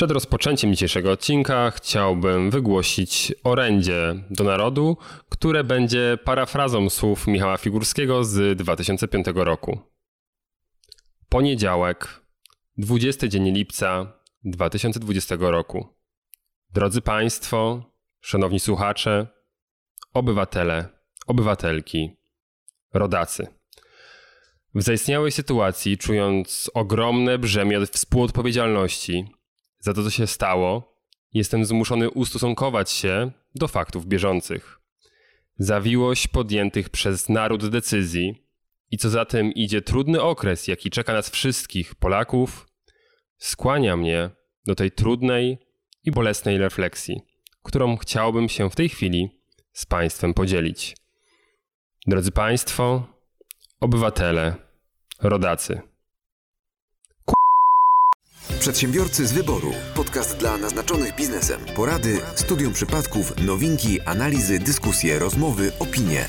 Przed rozpoczęciem dzisiejszego odcinka chciałbym wygłosić orędzie do narodu, które będzie parafrazą słów Michała Figurskiego z 2005 roku. Poniedziałek, 20 dzień lipca 2020 roku. Drodzy Państwo, szanowni słuchacze, obywatele, obywatelki, rodacy. W zaistniałej sytuacji, czując ogromne brzemię współodpowiedzialności za to, co się stało, jestem zmuszony ustosunkować się do faktów bieżących. Zawiłość podjętych przez naród decyzji i co za tym idzie trudny okres, jaki czeka nas wszystkich, Polaków, skłania mnie do tej trudnej i bolesnej refleksji, którą chciałbym się w tej chwili z Państwem podzielić. Drodzy Państwo, obywatele, rodacy. Przedsiębiorcy z wyboru. Podcast dla naznaczonych biznesem. Porady, studium przypadków, nowinki, analizy, dyskusje, rozmowy, opinie.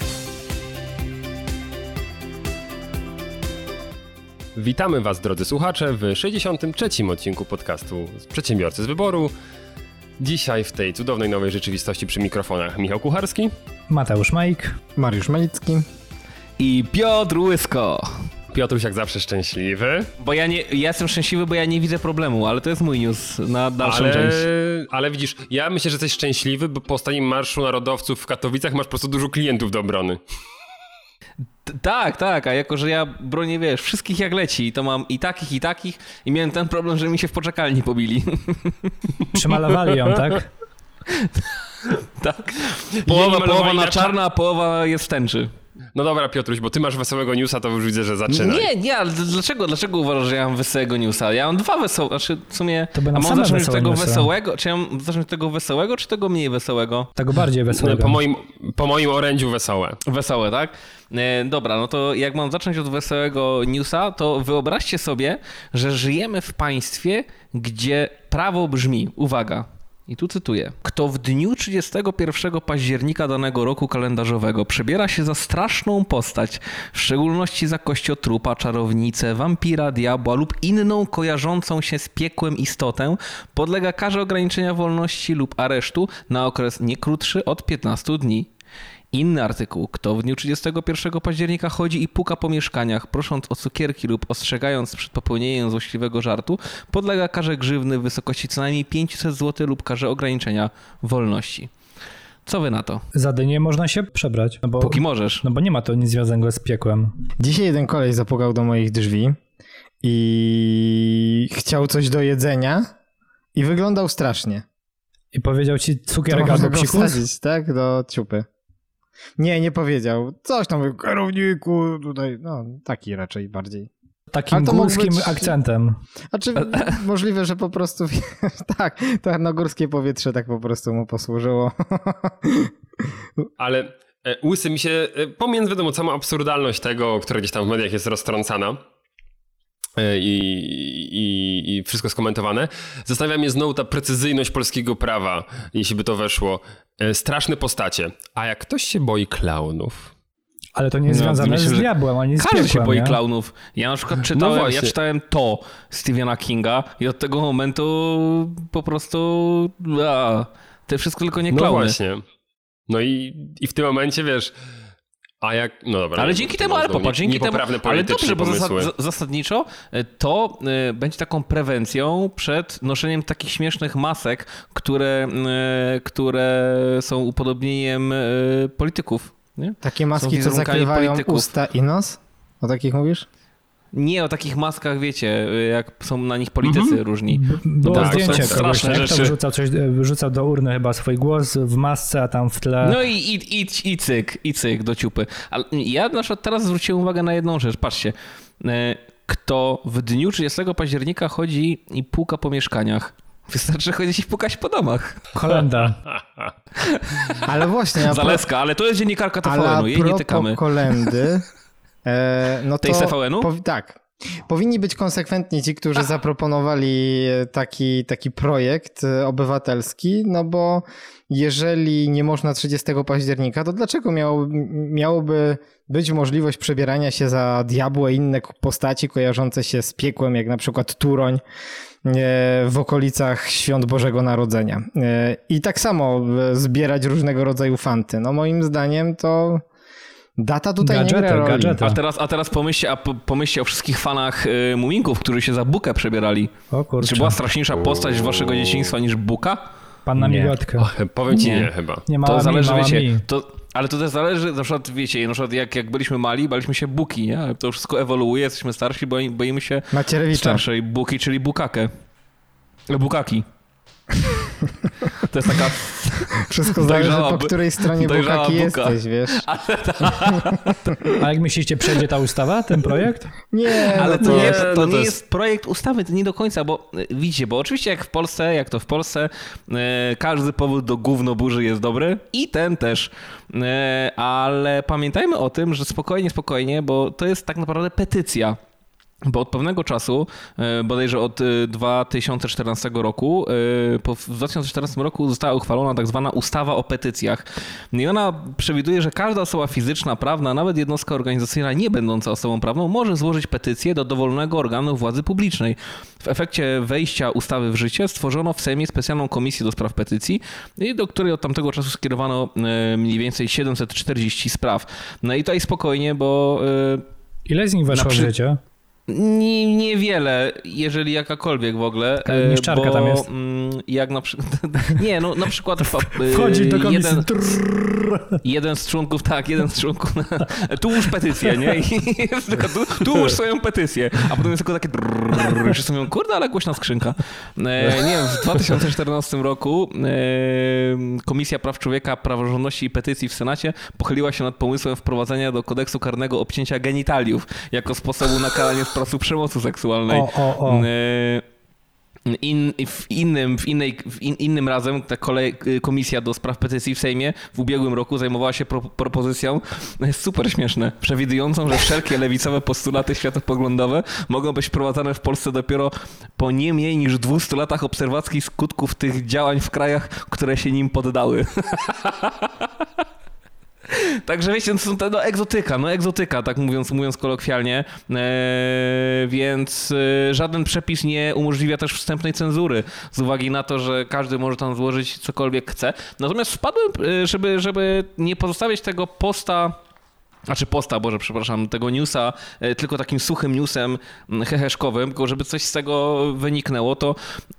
Witamy Was, drodzy słuchacze, w 63. odcinku podcastu Przedsiębiorcy z wyboru. Dzisiaj w tej cudownej nowej rzeczywistości przy mikrofonach Michał Kucharski. Mateusz Majk. Mariusz Malicki. I Piotr Łysko. Piotruś jak zawsze szczęśliwy. Bo ja, nie, ja jestem szczęśliwy, bo ja nie widzę problemu, ale to jest mój news na dalszą ale, część. ale widzisz, ja myślę, że jesteś szczęśliwy, bo po ostatnim Marszu Narodowców w Katowicach masz po prostu dużo klientów do obrony. Tak, tak, a jako, że ja bronię, wiesz, wszystkich jak leci, to mam i takich, i takich i miałem ten problem, że mi się w poczekalni pobili. Przymalowali ją, tak? tak. Połowa, połowa na na czarno, a połowa jest w tęczy. No dobra, Piotruś, bo ty masz wesołego newsa, to już widzę, że zaczyna. Nie, nie, ale dlaczego, dlaczego uważasz, że ja mam wesołego newsa? Ja mam dwa wesołe, znaczy w sumie... To będą a mam zacząć od wesołe tego newsy. wesołego? Czy ja mam zacząć od tego wesołego, czy tego mniej wesołego? Tego bardziej wesołego. Po moim, po moim orędziu wesołe. Wesołe, tak? E, dobra, no to jak mam zacząć od wesołego newsa, to wyobraźcie sobie, że żyjemy w państwie, gdzie prawo brzmi, uwaga, i tu cytuję. Kto w dniu 31 października danego roku kalendarzowego przebiera się za straszną postać, w szczególności za kościotrupa, czarownicę, wampira, diabła lub inną kojarzącą się z piekłem istotę, podlega karze ograniczenia wolności lub aresztu na okres nie krótszy od 15 dni. Inny artykuł. Kto w dniu 31 października chodzi i puka po mieszkaniach, prosząc o cukierki lub ostrzegając przed popełnieniem złośliwego żartu, podlega karze grzywny w wysokości co najmniej 500 zł lub karze ograniczenia wolności. Co wy na to? Za dynię można się przebrać. No bo, Póki możesz. no bo nie ma to nic związanego z piekłem. Dzisiaj jeden koleś zapukał do moich drzwi i chciał coś do jedzenia i wyglądał strasznie. I powiedział ci cukierek albo psikus? tak? Do ciupy. Nie, nie powiedział. Coś tam, mówił, kierowniku, tutaj, no, taki raczej bardziej. Takim górskim być- akcentem. Znaczy, możliwe, że po prostu, tak, to na górskie powietrze tak po prostu mu posłużyło. Ale e, łysy mi się, e, pomijając wiadomo całą absurdalność tego, która gdzieś tam w mediach jest roztrącana i, i, i wszystko skomentowane, zastanawia mnie znowu ta precyzyjność polskiego prawa, jeśli by to weszło. E, Straszne postacie. A jak ktoś się boi klaunów? Ale to nie jest No, związane myślę, z diabłem, ani z Każdy piekłem, się boi nie? klaunów. Ja na przykład czytałem, ja właśnie. czytałem to Stephena Kinga i od tego momentu po prostu a, to wszystko tylko nie No klauny. właśnie. No i, i w tym momencie wiesz, a jak, no dobra. Ale dzięki temu, ale popatrz, dzięki temu, ale dobrze, bo zasad, zasadniczo y, to y, będzie taką prewencją przed noszeniem takich śmiesznych masek, które, y, które są upodobnieniem y, polityków. Nie? Takie maski, co wizerunkami zakrywają polityków. usta i nos? O takich mówisz? Nie o takich maskach, wiecie, jak są na nich politycy Mhm. różni. B- Było tak, zdjęcie kogoś, straszne rzeczy. To wrzucał, coś, wrzucał do urny chyba swój głos w masce, a tam w tle... No i, i, i, i cyk, i cyk do ciupy. Ale ja na przykład teraz zwróciłem uwagę na jedną rzecz. Patrzcie, e, kto w dniu 30 października chodzi i puka po mieszkaniach, wystarczy chodzić i pukać po domach. Kolenda. Ale właśnie, Zaleska, ale to jest dziennikarka TVN-u, jej nie tykamy. kolendy, e, no to... Tej z TVN-u? powi- tak. Powinni być konsekwentni ci, którzy zaproponowali taki, taki projekt e, obywatelski, no bo jeżeli nie można 30 października, to dlaczego miało, miałoby być możliwość przebierania się za diabła i inne postaci kojarzące się z piekłem, jak na przykład Turoń, w okolicach świąt Bożego Narodzenia. I tak samo zbierać różnego rodzaju fanty. No moim zdaniem to Data tutaj gadżety, nie gra. Gadżety. A teraz, a teraz pomyślcie, a pomyślcie o wszystkich fanach y, Muminków, którzy się za Bukę przebierali. O kurczę. Czy była straszniejsza postać waszego dzieciństwa niż Buka? Panna Migotka. Powiem ci nie, nie chyba. Nie to zależy, mi, wiecie, to, ale to też zależy, na przykład wiecie, na przykład jak, jak byliśmy mali, baliśmy się Buki, nie? To wszystko ewoluuje, jesteśmy starsi, boimy się starszej Buki, czyli Bukakę. Bukaki. To jest taka... Wszystko zależy po której stronie bukaki jesteś, wiesz. A jak myślicie, przejdzie ta ustawa, ten projekt? Nie, ale no to, nie, to, to nie jest projekt ustawy, to nie do końca, bo e, widzicie, bo oczywiście jak w Polsce, jak to w Polsce, e, każdy powód do gówno burzy jest dobry i ten też. E, ale pamiętajmy o tym, że spokojnie, spokojnie, bo to jest tak naprawdę petycja. Bo od pewnego czasu, e, bodajże od 2014 e, roku, e, w 2014 roku została uchwalona tak zwana ustawa o petycjach. I ona przewiduje, że każda osoba fizyczna, prawna, nawet jednostka organizacyjna nie będąca osobą prawną może złożyć petycję do dowolnego organu władzy publicznej. W efekcie wejścia ustawy w życie stworzono w Sejmie specjalną komisję do spraw petycji, do której od tamtego czasu skierowano mniej więcej 740 spraw. No i tutaj spokojnie, bo... Ile z nich weszło przy... w życie? Nie, niewiele, jeżeli jakakolwiek w ogóle. Taka nieszczarka bo, tam jest. Mm, jak na przykład. Nie, no na przykład. Wchodzi do komisji. Jeden, jeden z członków, tak, jeden z członków. Tułóż petycję, nie? I tu, tułóż swoją petycję. A potem jest tylko takie. Wszyscy mówią, kurde, ale głośna skrzynka. E, nie wiem, w 2014 roku e, Komisja Praw Człowieka, Praworządności i Petycji w Senacie pochyliła się nad pomysłem wprowadzenia do kodeksu karnego obcięcia genitaliów jako sposobu nakalania spraw przemocy seksualnej. O, o, o. E, in, w innym, w innej, w in, innym razem ta kolej, komisja do spraw petycji w Sejmie w ubiegłym roku zajmowała się pro, propozycją, super śmieszne, przewidującą, że wszelkie lewicowe postulaty światopoglądowe mogą być wprowadzane w Polsce dopiero po nie mniej niż 200 latach obserwacji skutków tych działań w krajach, które się nim poddały. Także wiecie, to są no, egzotyka, no egzotyka, tak mówiąc, mówiąc kolokwialnie, e, więc e, żaden przepis nie umożliwia też wstępnej cenzury z uwagi na to, że każdy może tam złożyć cokolwiek chce. Natomiast wpadłem, e, żeby, żeby nie pozostawiać tego posta znaczy posta, Boże, przepraszam, tego newsa e, tylko takim suchym newsem heheszkowym, tylko żeby coś z tego wyniknęło, to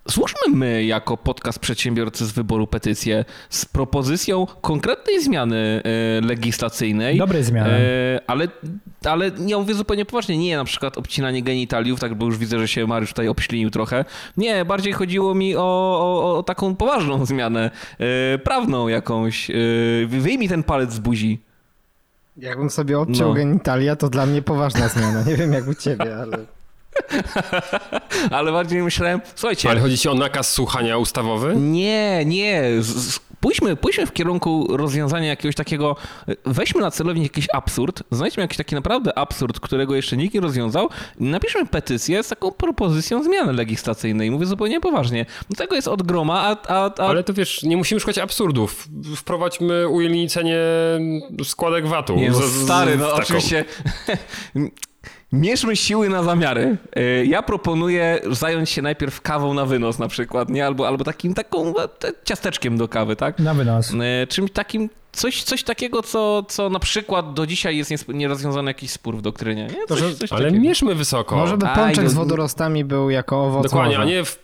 złóżmy my jako podcast przedsiębiorcy z wyboru petycję z propozycją konkretnej zmiany e, legislacyjnej. Dobrej zmiany. E, ale, ale nie mówię zupełnie poważnie, nie na przykład obcinanie genitaliów, tak, bo już widzę, że się Mariusz tutaj obślinił trochę. Nie, bardziej chodziło mi o, o, o taką poważną zmianę, prawną jakąś. Wyjmij ten palec z buzi. Jakbym sobie obciął no. genitalia, to dla mnie poważna zmiana. Nie wiem jak u ciebie, ale... ale bardziej myślałem, słuchajcie... Ale chodzi ci o nakaz słuchania ustawowy? Nie, nie. Z, pójdźmy, pójdźmy w kierunku rozwiązania jakiegoś takiego, weźmy na celownik jakiś absurd, znajdźmy jakiś taki naprawdę absurd, którego jeszcze nikt nie rozwiązał i napiszmy petycję z taką propozycją zmiany legislacyjnej. Mówię zupełnie poważnie. Do tego jest od groma, a, a, a... Ale to wiesz, nie musimy szukać absurdów. Wprowadźmy ujednolicenie składek VAT-u. Nie, no, stary, no oczywiście... Mierzmy siły na zamiary. Y, ja proponuję zająć się najpierw kawą na wynos na przykład, nie? Albo, albo takim taką e, ciasteczkiem do kawy, tak? Na wynos. Y, czymś takim, coś, coś takiego, co, co na przykład do dzisiaj jest nierozwiązany jakiś spór w doktrynie, nie? Coś, coś ale takiego. mierzmy wysoko. Może by pączek z wodorostami był jako owoc Dokładnie, a nie w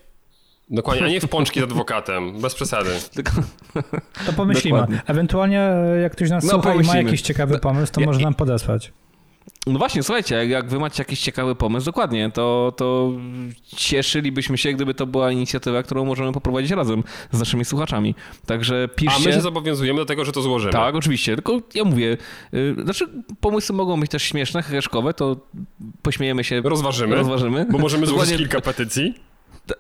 Dokładnie, a nie w pączki z adwokatem, bez przesady. To pomyślimy. Dokładnie. Ewentualnie jak ktoś nas no, słucha i ma jakiś ciekawy pomysł, to ja, może nam podesłać. No właśnie, słuchajcie, jak, jak wy macie jakiś ciekawy pomysł, dokładnie, to, to cieszylibyśmy się, gdyby to była inicjatywa, którą możemy poprowadzić razem z naszymi słuchaczami. Także piszcie. A my się zobowiązujemy do tego, że to złożymy. Tak, oczywiście, tylko ja mówię, yy, znaczy pomysły mogą być też śmieszne, heheszkowe, to pośmiejemy się. Rozważymy. Rozważymy. Bo możemy złożyć kilka petycji.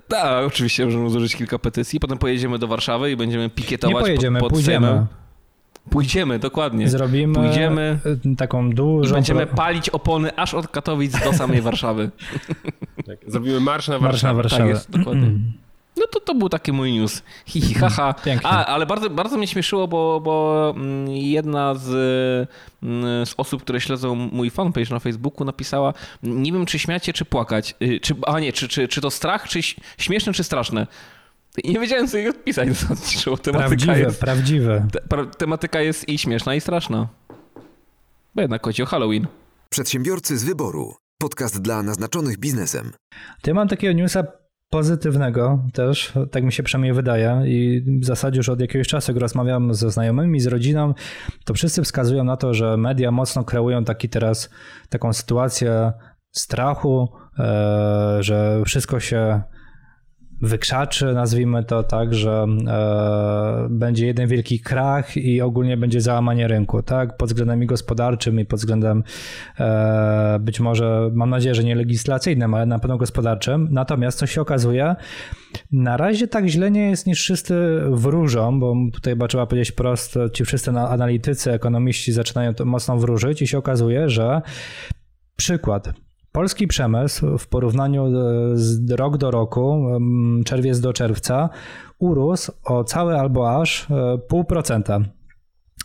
Tak, oczywiście możemy złożyć kilka petycji, potem pojedziemy do Warszawy i będziemy pikietować Nie pojedziemy, pod, pod pójdziemy. Sejmem. Pójdziemy, dokładnie. Zrobimy Pójdziemy taką dużą... I będziemy palić opony aż od Katowic do samej Warszawy. Tak, zrobimy marsz na Warszawę. Marsz na Warszawę. Tak jest, dokładnie. No to to był taki mój news. Hi, hi haha. Pięknie. A, ale bardzo, bardzo mnie śmieszyło, bo, bo mm, jedna z, mm, z osób, które śledzą mój fanpage na Facebooku napisała, nie wiem czy śmiacie, czy płakać. Y, czy, a nie, czy, czy, czy to strach, czy śmieszne, czy straszne. I nie wiedziałem, co jej odpisać. Tematyka prawdziwe, jest, prawdziwe. Te, tematyka jest i śmieszna, i straszna. Bo jednak chodzi o Halloween. Przedsiębiorcy z wyboru. Podcast dla naznaczonych biznesem. Ty mam takiego newsa pozytywnego też, tak mi się przynajmniej wydaje i w zasadzie już od jakiegoś czasu, jak rozmawiam ze znajomymi, z rodziną, to wszyscy wskazują na to, że media mocno kreują taki teraz, taką sytuację strachu, e, że wszystko się wykrzaczy, nazwijmy to tak, że e, będzie jeden wielki krach i ogólnie będzie załamanie rynku, tak, pod względem gospodarczym i pod względem e, być może, mam nadzieję, że nie legislacyjnym, ale na pewno gospodarczym. Natomiast co się okazuje, na razie tak źle nie jest niż wszyscy wróżą, bo tutaj chyba trzeba powiedzieć prosto, ci wszyscy analitycy, ekonomiści zaczynają to mocno wróżyć i się okazuje, że przykład, Polski przemysł w porównaniu e, z rok do roku, czerwiec do czerwca, urósł o całe albo aż e, pół procenta.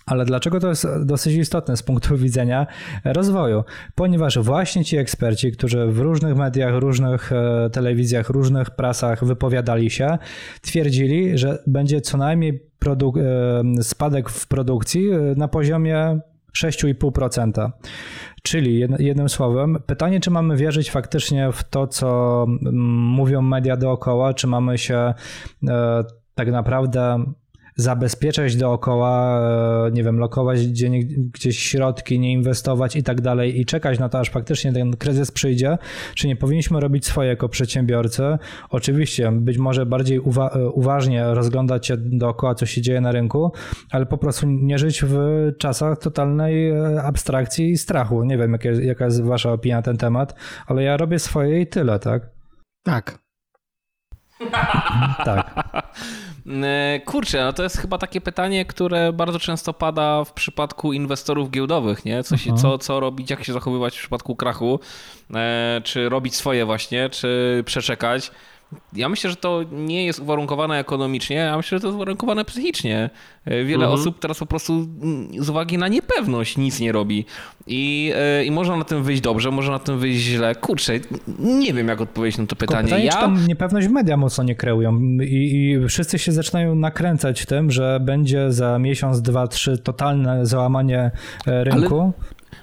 Ale dlaczego to jest dosyć istotne z punktu widzenia rozwoju? Ponieważ właśnie ci eksperci, którzy w różnych mediach, różnych e, telewizjach, różnych prasach wypowiadali się, twierdzili, że będzie co najmniej spadek w produkcji na poziomie 6,5%. Czyli jednym słowem, pytanie, czy mamy wierzyć faktycznie w to, co mm, mówią media dookoła, czy mamy się e, tak naprawdę zabezpieczać dookoła, e, nie wiem, lokować gdzie, gdzieś środki, nie inwestować i tak dalej i czekać na to, aż faktycznie ten kryzys przyjdzie, czy nie powinniśmy robić swoje jako przedsiębiorcy. Oczywiście, być może bardziej uwa e, uważnie rozglądać się dookoła, co się dzieje na rynku, ale po prostu nie żyć w czasach totalnej e, abstrakcji i strachu. Nie wiem, jaka, jaka jest wasza opinia na ten temat, ale ja robię swoje i tyle, tak? Tak. tak. E, kurczę, no to jest chyba takie pytanie, które bardzo często pada w przypadku inwestorów giełdowych, nie? Co, się, co, co robić, jak się zachowywać w przypadku krachu, e, czy robić swoje właśnie, czy przeczekać ja myślę, że to nie jest uwarunkowane ekonomicznie, ja myślę, że to jest uwarunkowane psychicznie. Wiele mhm. osób teraz po prostu z uwagi na niepewność nic nie robi. I, e, I można na tym wyjść dobrze, może na tym wyjść źle. Kurczę, nie wiem, jak odpowiedzieć na to pytanie. Pytanie, ja... czy tam niepewność media mocno nie kreują I, i wszyscy się zaczynają nakręcać tym, że będzie za miesiąc, dwa, trzy totalne załamanie e, rynku.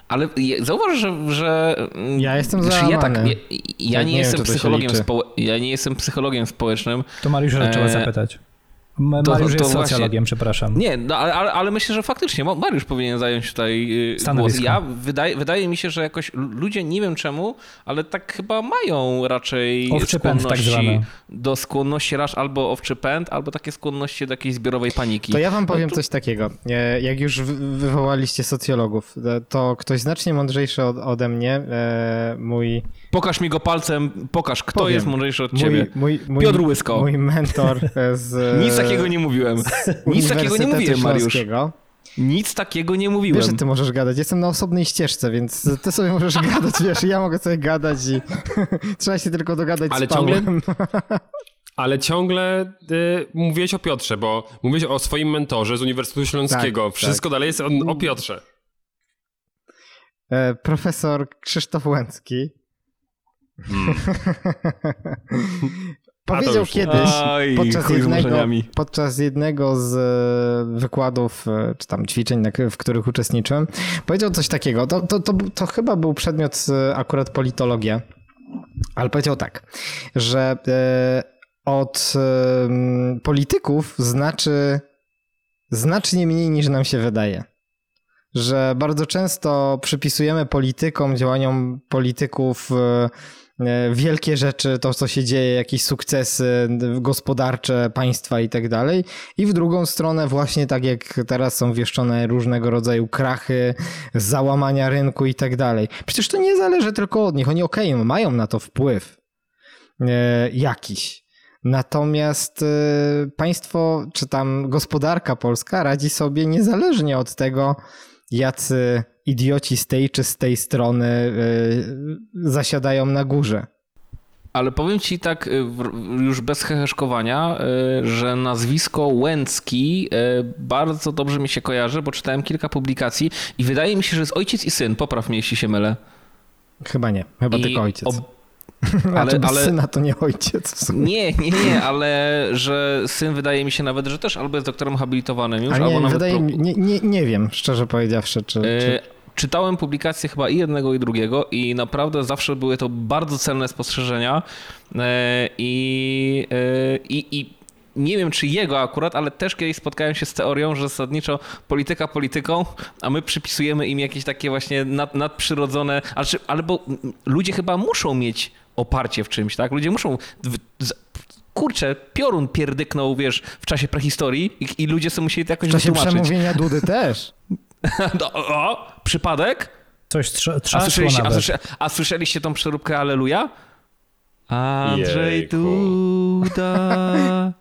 Ale... Zauważ, że, że ja jestem znaczy, ja, tak, ja, ja nie, nie, jestem wiem, psychologiem spo, ja nie jestem psychologiem społecznym. To Mariusza e... trzeba zapytać. Mariusz to, to jest socjologiem, właśnie, przepraszam. Nie, no, ale, ale, myślę, że faktycznie Mariusz powinien zająć tutaj y, głos. Ja wydaje, wydaje mi się, że jakoś ludzie, nie wiem czemu, ale tak chyba mają raczej owczy skłonności tak do skłonności raż albo owczy pęd, albo takie skłonności do jakiejś zbiorowej paniki. To ja wam powiem no to... coś takiego. E, jak już wywołaliście socjologów, e, to ktoś znacznie mądrzejszy od, ode mnie, e, mój... Pokaż mi go palcem, pokaż kto powiem. jest mądrzejszy od ciebie. Mój, mój, Piotr Łysko. Mój mentor z... Nic takiego nie mówiłem. Nic takiego nie mówiłem, Mariusz. Nic takiego nie mówiłem. Wiesz, że ty możesz gadać. Jestem na osobnej ścieżce, więc ty sobie możesz gadać, wiesz, ja mogę sobie gadać i trzeba się tylko dogadać Ale z Ciągle... Ale ciągle y, mówiłeś o Piotrze, bo mówiłeś o swoim mentorze z Uniwersytetu Śląskiego. Tak, Wszystko tak. dalej jest o, o Piotrze. E, profesor Krzysztof Łęcki. Hmm. Powiedział kiedyś podczas, jednego, podczas jednego z e, wykładów, e, czy tam ćwiczeń, w których uczestniczyłem, powiedział coś takiego. To, to, to, to chyba był przedmiot e, akurat politologia, ale powiedział tak, że od polityków znaczy znacznie mniej niż nam się wydaje że bardzo często przypisujemy politykom, działaniom polityków wielkie rzeczy, to co się dzieje, jakieś sukcesy gospodarcze państwa i tak dalej. I w drugą stronę właśnie tak jak teraz są wieszczone różnego rodzaju krachy, załamania rynku i tak dalej. Przecież to nie zależy tylko od nich. Oni okej, okay, mają na to wpływ e, jakiś. Natomiast e, państwo, czy tam gospodarka polska radzi sobie niezależnie od tego, jacy idioci z tej czy z tej strony y, zasiadają na górze. Ale powiem ci tak y, już bez heheszkowania, y, że nazwisko Łęcki bardzo dobrze mi się kojarzy, bo czytałem kilka publikacji i wydaje mi się, że jest ojciec i syn. Popraw mnie, jeśli się mylę. Chyba nie, chyba I tylko ojciec. Ob... ale, ale syna to nie ojciec. Nie, nie, nie, ale że syn wydaje mi się nawet, że też albo jest doktorem habilitowanym już, nie, albo nawet... Wydaje, pro... nie, nie, nie wiem, szczerze powiedziawszy, czy... czy czytałem publikacje chyba i jednego i drugiego i naprawdę zawsze były to bardzo cenne spostrzeżenia e, i, e, i, i nie wiem czy jego akurat, ale też kiedyś spotkałem się z teorią, że zasadniczo polityka polityką, a my przypisujemy im jakieś takie właśnie nad, nadprzyrodzone, albo ludzie chyba muszą mieć oparcie w czymś, tak? Ludzie muszą kurczę, piorun pierdyknął, wiesz, w czasie prehistorii i, i ludzie sobie musieli to jakoś W czasie wytłumaczyć. przemówienia Dudy też. o, o, przypadek? Coś trz trzasło a słyszeliście. A, a słyszeliście tą przeróbkę Aleluja? Andrzej Jejku. Duda,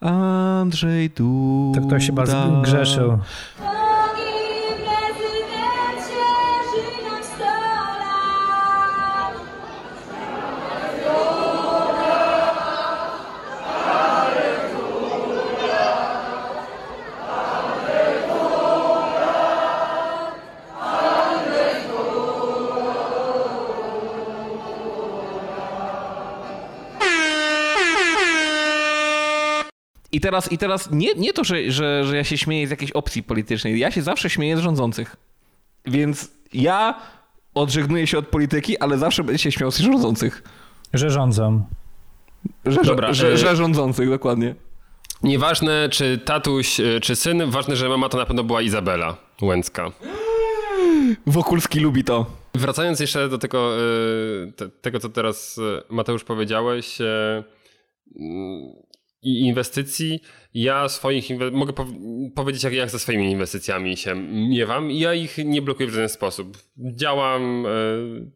Andrzej Duda. To ktoś chyba zgrzeszył. I teraz, i teraz nie, nie to, że, że, że ja się śmieję z jakiejś opcji politycznej, ja się zawsze śmieję z rządzących. Więc ja odżegnuję się od polityki, ale zawsze będę się śmiał z rządzących. Że rządzą. Że, Dobra, że, y- że rządzących, dokładnie. Nieważne, czy tatuś, y, czy syn, ważne, że mama to na pewno była Izabela Łęcka. Wokulski lubi to. Wracając jeszcze do tego, y, te, tego co teraz Mateusz powiedziałeś, i inwestycji. Ja swoich mogę po powiedzieć, jak ja ze swoimi inwestycjami się miewam i ja ich nie blokuję w żaden sposób. Działam e,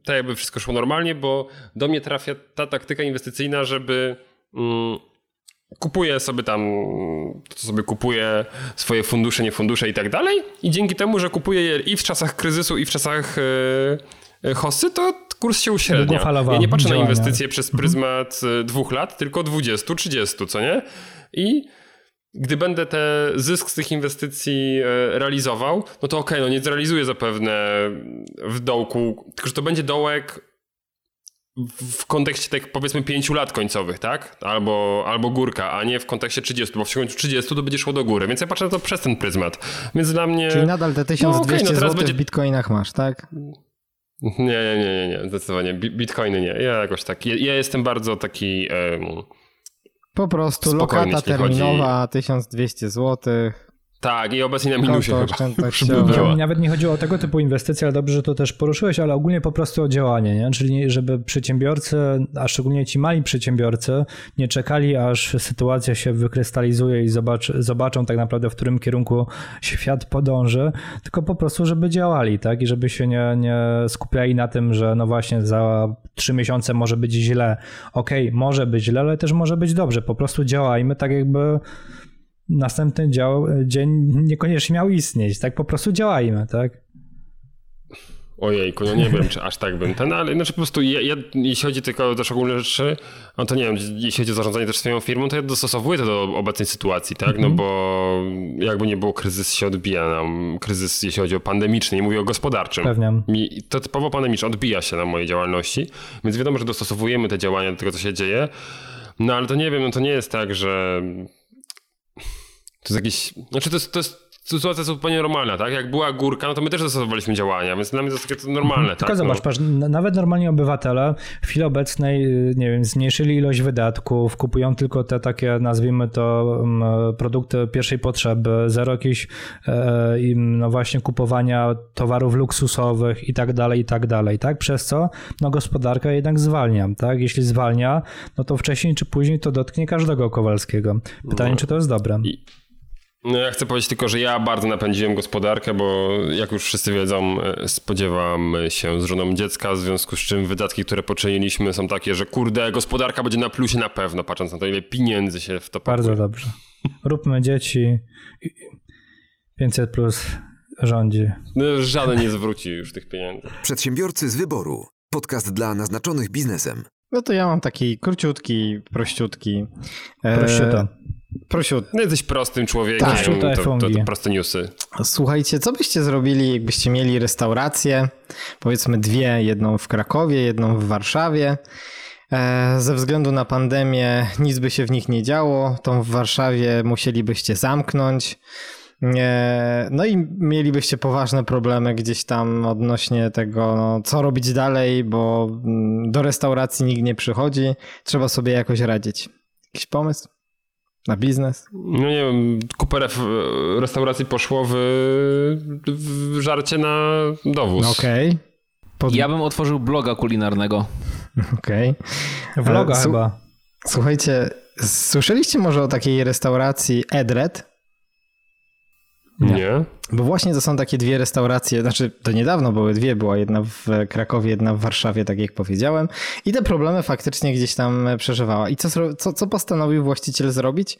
tak, jakby wszystko szło normalnie, bo do mnie trafia ta taktyka inwestycyjna, żeby mm, kupuję sobie tam, to sobie kupuję swoje fundusze, nie fundusze i tak dalej i dzięki temu, że kupuję je i w czasach kryzysu i w czasach e, hossy, to kurs się uśrednia. Ja nie patrzę działania. na inwestycje przez mhm. pryzmat mhm. dwóch lat, tylko 20, 30, co nie? I gdy będę te zysk z tych inwestycji e, realizował, no to okej, okay, no nie zrealizuję zapewne w dołku, tylko że to będzie dołek w kontekście tak powiedzmy 5 lat końcowych, tak? Albo, albo górka, a nie w kontekście 30, bo w końcu 30 to będzie szło do góry, więc ja patrzę na to przez ten pryzmat. Więc dla mnie... Czyli nadal te 1200 no okay, no zł będzie... w bitcoinach masz, tak? Nie, nie, nie, nie, nie, zdecydowanie. Bitcoiny nie. Ja jakoś tak. Ja, ja jestem bardzo taki. Um, po prostu lokata terminowa chodzi... 1200 złotych. Tak, i obecnie na minusie chyba. Nawet nie chodziło o tego typu inwestycje, ale dobrze, że to też poruszyłeś, ale ogólnie po prostu o działanie, nie? czyli żeby przedsiębiorcy, a szczególnie ci mali przedsiębiorcy, nie czekali, aż sytuacja się wykrystalizuje i zobacz, zobaczą tak naprawdę, w którym kierunku świat podąży, tylko po prostu, żeby działali, tak? I żeby się nie, nie skupiali na tym, że no właśnie za trzy miesiące może być źle. Okej, okay, może być źle, ale też może być dobrze. Po prostu działajmy tak jakby następny dział, dzień niekoniecznie miał istnieć, tak po prostu działajmy, tak? Ojejku, no nie wiem, czy aż tak bym ten, ale znaczy po prostu ja, ja, jeśli chodzi tylko o szczególne rzeczy, no to nie wiem, jeśli chodzi o zarządzanie też swoją firmą, to ja dostosowuję to do obecnej sytuacji, tak? No mhm. bo jakby nie było, kryzys się odbija nam, kryzys jeśli chodzi o pandemiczny, nie mówię o gospodarczym. Pewnie. Mi, to typowo pandemiczny odbija się na mojej działalności, więc wiadomo, że dostosowujemy te działania do tego, co się dzieje, no ale to nie wiem, no to nie jest tak, że to jest jakiś. Znaczy, to jest, to jest sytuacja zupełnie normalna, tak? Jak była górka, no to my też zastosowaliśmy działania, więc dla mnie to jest takie normalne, tak? Tylko zobacz, no. patrz, nawet normalni obywatele w chwili obecnej, y, nie wiem, zmniejszyli ilość wydatków, kupują tylko te takie, nazwijmy to, mm, produkty pierwszej potrzeby, zero jakichś, e, no właśnie, kupowania towarów luksusowych i tak dalej, i tak dalej, tak? Przez co, no gospodarka jednak zwalnia, tak? Jeśli zwalnia, no to wcześniej czy później to dotknie każdego Kowalskiego. Pytanie, no. czy to jest dobre? I... No ja chcę powiedzieć tylko, że ja bardzo napędziłem gospodarkę, bo jak już wszyscy wiedzą, e, spodziewam się z żoną dziecka, w związku z czym wydatki, które poczyniliśmy są takie, że kurde, gospodarka będzie na plusie na pewno, patrząc na to, ile pieniędzy się w to pakuje. Bardzo dobrze. Róbmy dzieci. 500 plus rządzi. No, żaden nie zwróci już tych pieniędzy. Przedsiębiorcy z wyboru. Podcast dla naznaczonych biznesem. No to ja mam taki króciutki, prościutki. Prościuto. Prosiut. No jesteś prostym człowiekiem, Tak, to, to, to proste newsy. Słuchajcie, co byście zrobili, jakbyście mieli restaurację, powiedzmy dwie, jedną w Krakowie, jedną w Warszawie. E, Ze względu na pandemię nic by się w nich nie działo. Tą w Warszawie musielibyście zamknąć. E, No i mielibyście poważne problemy gdzieś tam odnośnie tego, no, co robić dalej, bo mm, do restauracji nikt nie przychodzi. Trzeba sobie jakoś radzić. Jakiś pomysł na biznes? No nie wiem, kupę restauracji poszło w, w żarcie na dowóz. Okej. Pod- Ja bym otworzył bloga kulinarnego. Okej. Vloga E, chyba. Słuchajcie, słyszeliście może o takiej restauracji Edred? Nie? Bo właśnie to są takie dwie restauracje, znaczy to niedawno były dwie, była jedna w Krakowie, jedna w Warszawie, tak jak powiedziałem. I te problemy faktycznie gdzieś tam przeżywała. I co, co, co postanowił właściciel zrobić?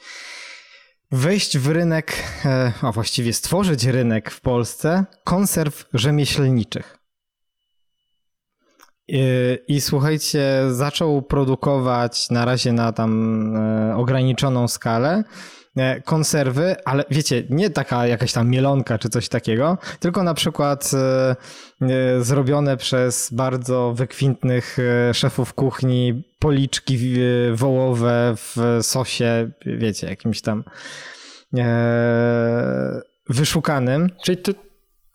Wejść w rynek, e, a właściwie stworzyć rynek w Polsce konserw rzemieślniczych. I, I słuchajcie, zaczął produkować na razie na tam e, ograniczoną skalę e, konserwy, ale wiecie, nie taka jakaś tam mielonka czy coś takiego, tylko na przykład e, e, zrobione przez bardzo wykwintnych e, szefów kuchni policzki e, wołowe w sosie, wiecie, jakimś tam e, wyszukanym. Czyli to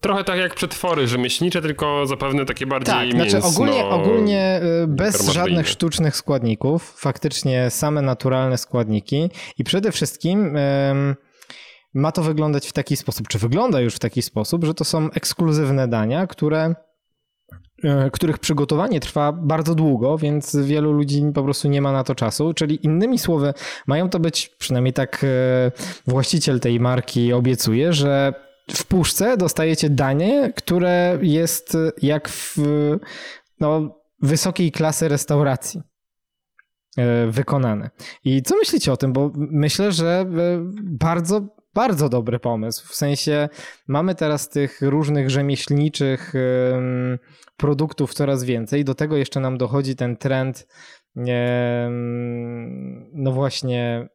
trochę tak jak przetwory rzemieślnicze, tylko zapewne takie bardziej Tak, mięsno... znaczy ogólnie, ogólnie y, bez żadnych sztucznych składników, faktycznie same naturalne składniki i przede wszystkim ym, ma to wyglądać w taki sposób, czy wygląda już w taki sposób, że to są ekskluzywne dania, które y, których przygotowanie trwa bardzo długo, więc wielu ludzi po prostu nie ma na to czasu. Czyli innymi słowy, mają to być, przynajmniej tak y, właściciel tej marki obiecuje, że w puszce dostajecie danie, które jest jak w no, wysokiej klasy restauracji e, wykonane. I co myślicie o tym? Bo myślę, że e, bardzo, bardzo dobry pomysł. W sensie mamy teraz tych różnych rzemieślniczych em, produktów coraz więcej. Do tego jeszcze nam dochodzi ten trend no właśnie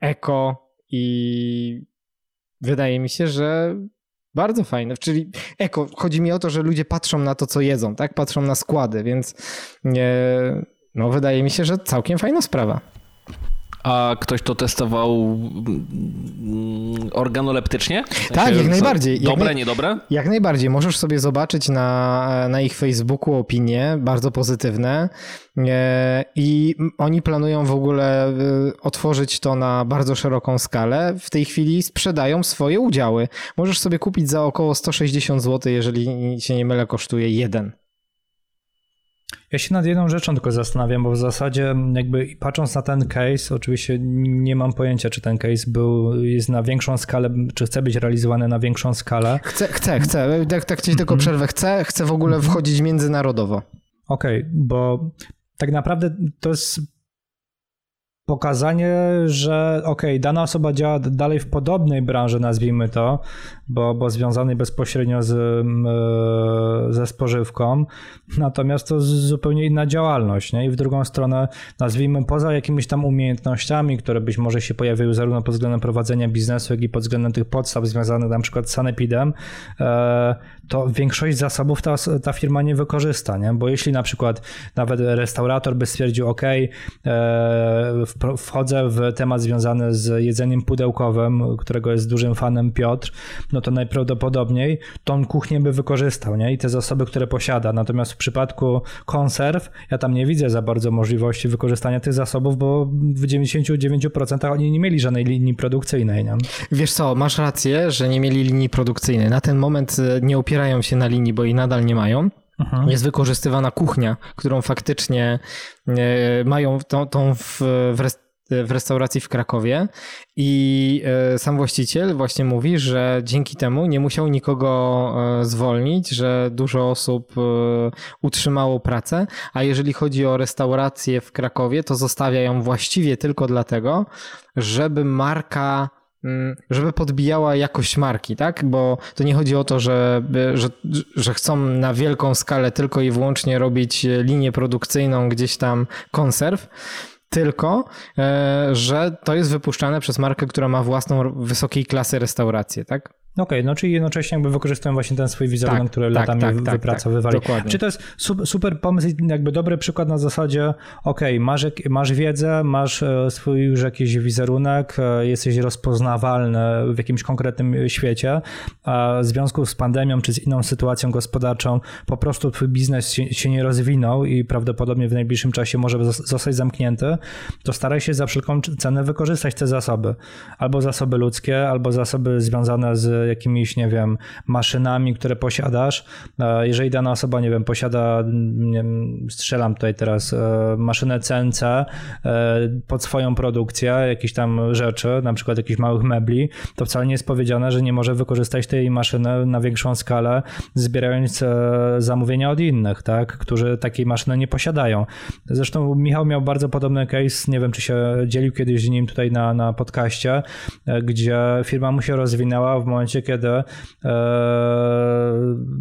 eko i wydaje mi się, że bardzo fajne. Czyli eko, chodzi mi o to, że ludzie patrzą na to, co jedzą, tak? Patrzą na składy, więc e, no wydaje mi się, że całkiem fajna sprawa. A ktoś to testował mm, organoleptycznie? Sensie, Tak, jak najbardziej. Jak Dobre, naj- niedobre? Jak najbardziej. Możesz sobie zobaczyć na, na ich Facebooku opinie, bardzo pozytywne. E, I oni planują w ogóle e, otworzyć to na bardzo szeroką skalę. W tej chwili sprzedają swoje udziały. Możesz sobie kupić za około 160 zł, jeżeli się nie mylę, kosztuje jeden. Ja się nad jedną rzeczą tylko zastanawiam, bo w zasadzie jakby patrząc na ten case, oczywiście nie mam pojęcia, czy ten case był, jest na większą skalę, czy chce być realizowany na większą skalę. Chcę, chcę, chcę. Tak, tak ci tylko przerwę. Chcę, chcę w ogóle wchodzić międzynarodowo. Okej, bo tak naprawdę to jest pokazanie, że okej, dana osoba działa dalej w podobnej branży, nazwijmy to, bo, bo związanej bezpośrednio z, e, ze spożywką, natomiast to zupełnie inna działalność, nie? I w drugą stronę, nazwijmy, poza jakimiś tam umiejętnościami, które być może się pojawiły zarówno pod względem prowadzenia biznesu, jak i pod względem tych podstaw związanych na przykład z sanepidem, e, to większość zasobów ta, ta firma nie wykorzysta, nie? Bo jeśli na przykład nawet restaurator by stwierdził, ok, wpro- wchodzę w temat związany z jedzeniem pudełkowym, którego jest dużym fanem Piotr, no to najprawdopodobniej tą kuchnię by wykorzystał, nie? I te zasoby, które posiada. Natomiast w przypadku konserw, ja tam nie widzę za bardzo możliwości wykorzystania tych zasobów, bo w 99% oni nie mieli żadnej linii produkcyjnej, nie? Wiesz co, masz rację, że nie mieli linii produkcyjnej. Na ten moment e, nie opierają się na linii, bo jej nadal nie mają. Jest wykorzystywana kuchnia, którą faktycznie e, mają tą, tą w, w, res, w restauracji w Krakowie. I e, sam właściciel właśnie mówi, że dzięki temu nie musiał nikogo e, zwolnić, że dużo osób utrzymało pracę, a jeżeli chodzi o restaurację w Krakowie, to zostawia ją właściwie tylko dlatego, żeby marka żeby podbijała jakość marki, tak? Bo to nie chodzi o to, że, że, że chcą na wielką skalę tylko i wyłącznie robić linię produkcyjną gdzieś tam konserw, tylko e, że to jest wypuszczane przez markę, która ma własną wysokiej klasy restaurację, tak? Okej, okay, no czyli jednocześnie jakby wykorzystują właśnie ten swój wizerunek, tak, który tak, latami tak, tak, wypracowywali. Tak, Czy to jest super pomysł, jakby dobry przykład na zasadzie, okej, okay, masz, masz wiedzę, masz e, swój już jakiś wizerunek, e, jesteś rozpoznawalny w jakimś konkretnym świecie, a w związku z pandemią czy z inną sytuacją gospodarczą po prostu twój biznes się, się nie rozwinął i prawdopodobnie w najbliższym czasie może zostać zamknięty, to staraj się za wszelką cenę wykorzystać te zasoby. Albo zasoby ludzkie, albo zasoby związane z jakimiś, nie wiem, maszynami, które posiadasz. E, jeżeli dana osoba, nie wiem, posiada, nie wiem, strzelam tutaj teraz, e, maszynę CNC e, pod swoją produkcję, jakieś tam rzeczy, na przykład jakichś małych mebli, to wcale nie jest powiedziane, że nie może wykorzystać tej maszyny na większą skalę, zbierając zamówienia od innych, tak, którzy takiej maszyny nie posiadają. Zresztą Michał miał bardzo podobny case, nie wiem, czy się dzielił kiedyś z nim tutaj na, na podcaście, gdzie firma mu się rozwinęła w momencie, momencie, kiedy e,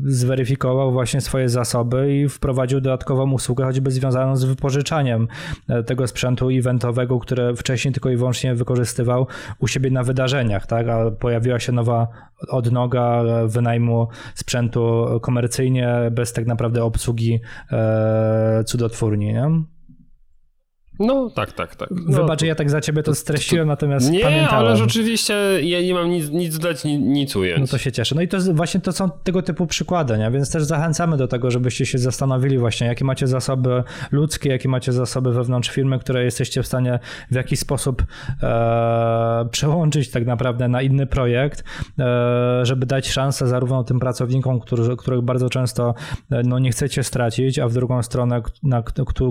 zweryfikował właśnie swoje zasoby i wprowadził dodatkową usługę, choćby związaną z wypożyczaniem e, tego sprzętu eventowego, które wcześniej tylko i wyłącznie wykorzystywał u siebie na wydarzeniach, tak? A pojawiła się nowa odnoga wynajmu sprzętu komercyjnie, bez tak naprawdę obsługi e, cudotwórni, nie? No, tak, tak, tak. No, Wybacz, ja tak za ciebie to streściłem, natomiast nie, pamiętałem. ale rzeczywiście ja nie mam nic, nic dodać, nic ująć. No to się cieszę. No i to właśnie to są tego typu przykłady, nie? więc też zachęcamy do tego, żebyście się zastanowili właśnie, jakie macie zasoby ludzkie, jakie macie zasoby wewnątrz firmy, które jesteście w stanie w jakiś sposób e, przełączyć tak naprawdę na inny projekt, e, żeby dać szansę zarówno tym pracownikom, którzy, których bardzo często e, no, nie chcecie stracić, a w drugą stronę, na,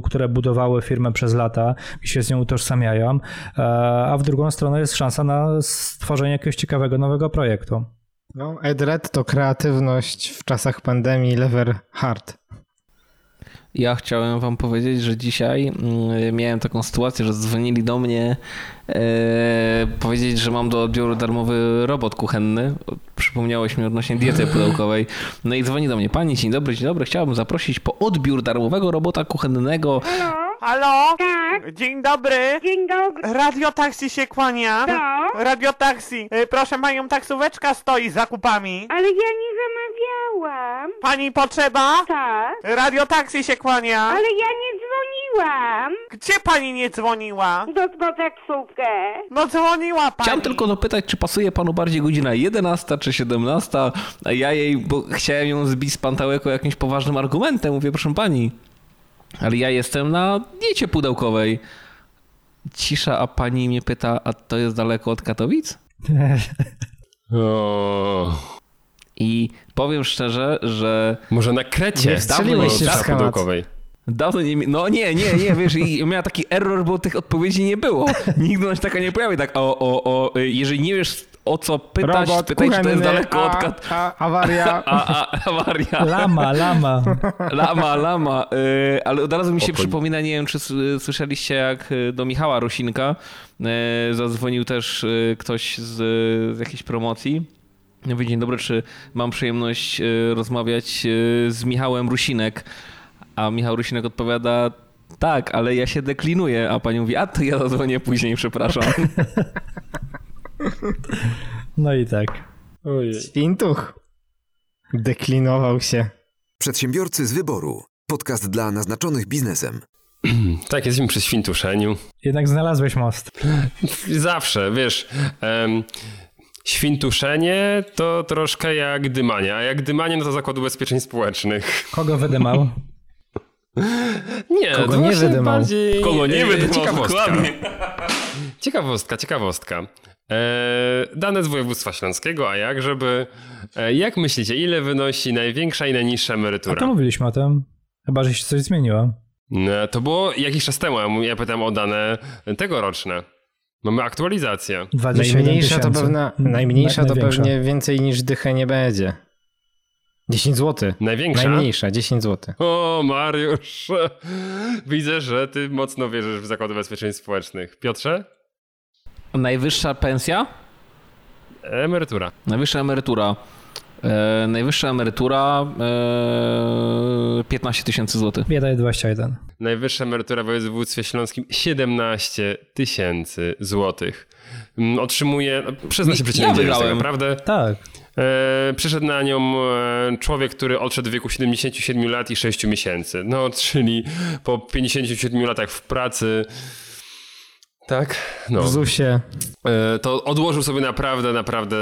które budowały firmę przez lata, lata i się z nią utożsamiają, e, a w drugą stronę jest szansa na stworzenie jakiegoś ciekawego nowego projektu. No, Edred to kreatywność w czasach pandemii lever hard. Ja chciałem wam powiedzieć, że dzisiaj mm, miałem taką sytuację, że dzwonili do mnie e, powiedzieć, że mam do odbioru darmowy robot kuchenny. Przypomniałeś mi odnośnie diety pudełkowej. No i dzwoni do mnie, pani, dzień dobry, dzień dobry, chciałbym zaprosić po odbiór darmowego robota kuchennego. Halo? Tak. Dzień dobry. Dzień dobry. Radio taksi się kłania. No. Radio taksi. E, proszę panią, taksóweczka stoi z zakupami. Ale ja nie zamawiałam. Pani potrzeba? Tak. Radio taksi się kłania. Ale ja nie dzwoniłam. Gdzie pani nie dzwoniła? Do, do taksówkę. No dzwoniła pani. Chciałem tylko dopytać, czy pasuje panu bardziej godzina 11 czy 17, a ja jej, bo chciałem ją zbić z pantałeku jakimś poważnym argumentem. Mówię, proszę pani, ale ja jestem na diecie pudełkowej. Cisza, a pani mnie pyta, a to jest daleko od Katowic? I powiem szczerze, że... Może na Krecie. Nie się pudełkowej. Dawno nie, no nie, nie, nie, wiesz, i miała taki error, bo tych odpowiedzi nie było. Nigdy ona się taka nie pojawi, tak o, o, o, jeżeli nie wiesz o co pytać, Robot, pytaj, kuchenny, czy to jest daleko od... A, a, awaria. A, a, awaria. Lama, lama. Lama, lama. Yy, ale od razu mi się przypomina, nie wiem, czy słyszeliście, jak y, do Michała Rusinka yy, zadzwonił też yy, ktoś z, z jakiejś promocji. Mówi, dzień dobry, czy mam przyjemność y, rozmawiać y, z Michałem Rusinek? A Michał Rusinek odpowiada, tak, ale ja się deklinuję. A pani mówi, a to ja zadzwonię później, przepraszam. No i tak. Ojej. Świntuch. Deklinował się. Przedsiębiorcy z wyboru. Podcast dla naznaczonych biznesem. tak, jesteśmy przy świntuszeniu. Jednak znalazłeś most. Zawsze, wiesz... Um, Świntuszenie to troszkę jak dymanie, a jak dymanie no to zakład ubezpieczeń społecznych. Kogo wydymał? Nie, Kogo nie wydymał? Bardziej... Kogo nie wydymał? Ciekawostka. ciekawostka, ciekawostka. E, dane z województwa śląskiego, a jak, żeby... E, jak myślicie, ile wynosi największa i najniższa emerytura? A to mówiliśmy o tym. Chyba, że się coś zmieniło. No, to było jakiś czas temu, ja pytam o dane tegoroczne. Mamy aktualizację. Najmniejsza to, pewna, najmniejsza to pewnie więcej niż dychę nie będzie. 10 zł. Największa? Najmniejsza, 10 zł. O, Mariusz. Widzę, że ty mocno wierzysz w Zakład Ubezpieczeń Społecznych. Piotrze? Najwyższa pensja? Emerytura. Najwyższa emerytura. E, najwyższa emerytura e, 15 tysięcy złotych. Bieda 21. Najwyższa emerytura w województwie śląskim 17 tysięcy złotych. Mm, Otrzymuje, no, przyzna się Ja przeciwnie, wygrałem. naprawdę. Tak. E, przyszedł na nią e, człowiek, który odszedł w wieku 77 lat i 6 miesięcy. No, czyli po 57 latach w pracy. Tak? No. W ZUS-ie. E, to odłożył sobie naprawdę, naprawdę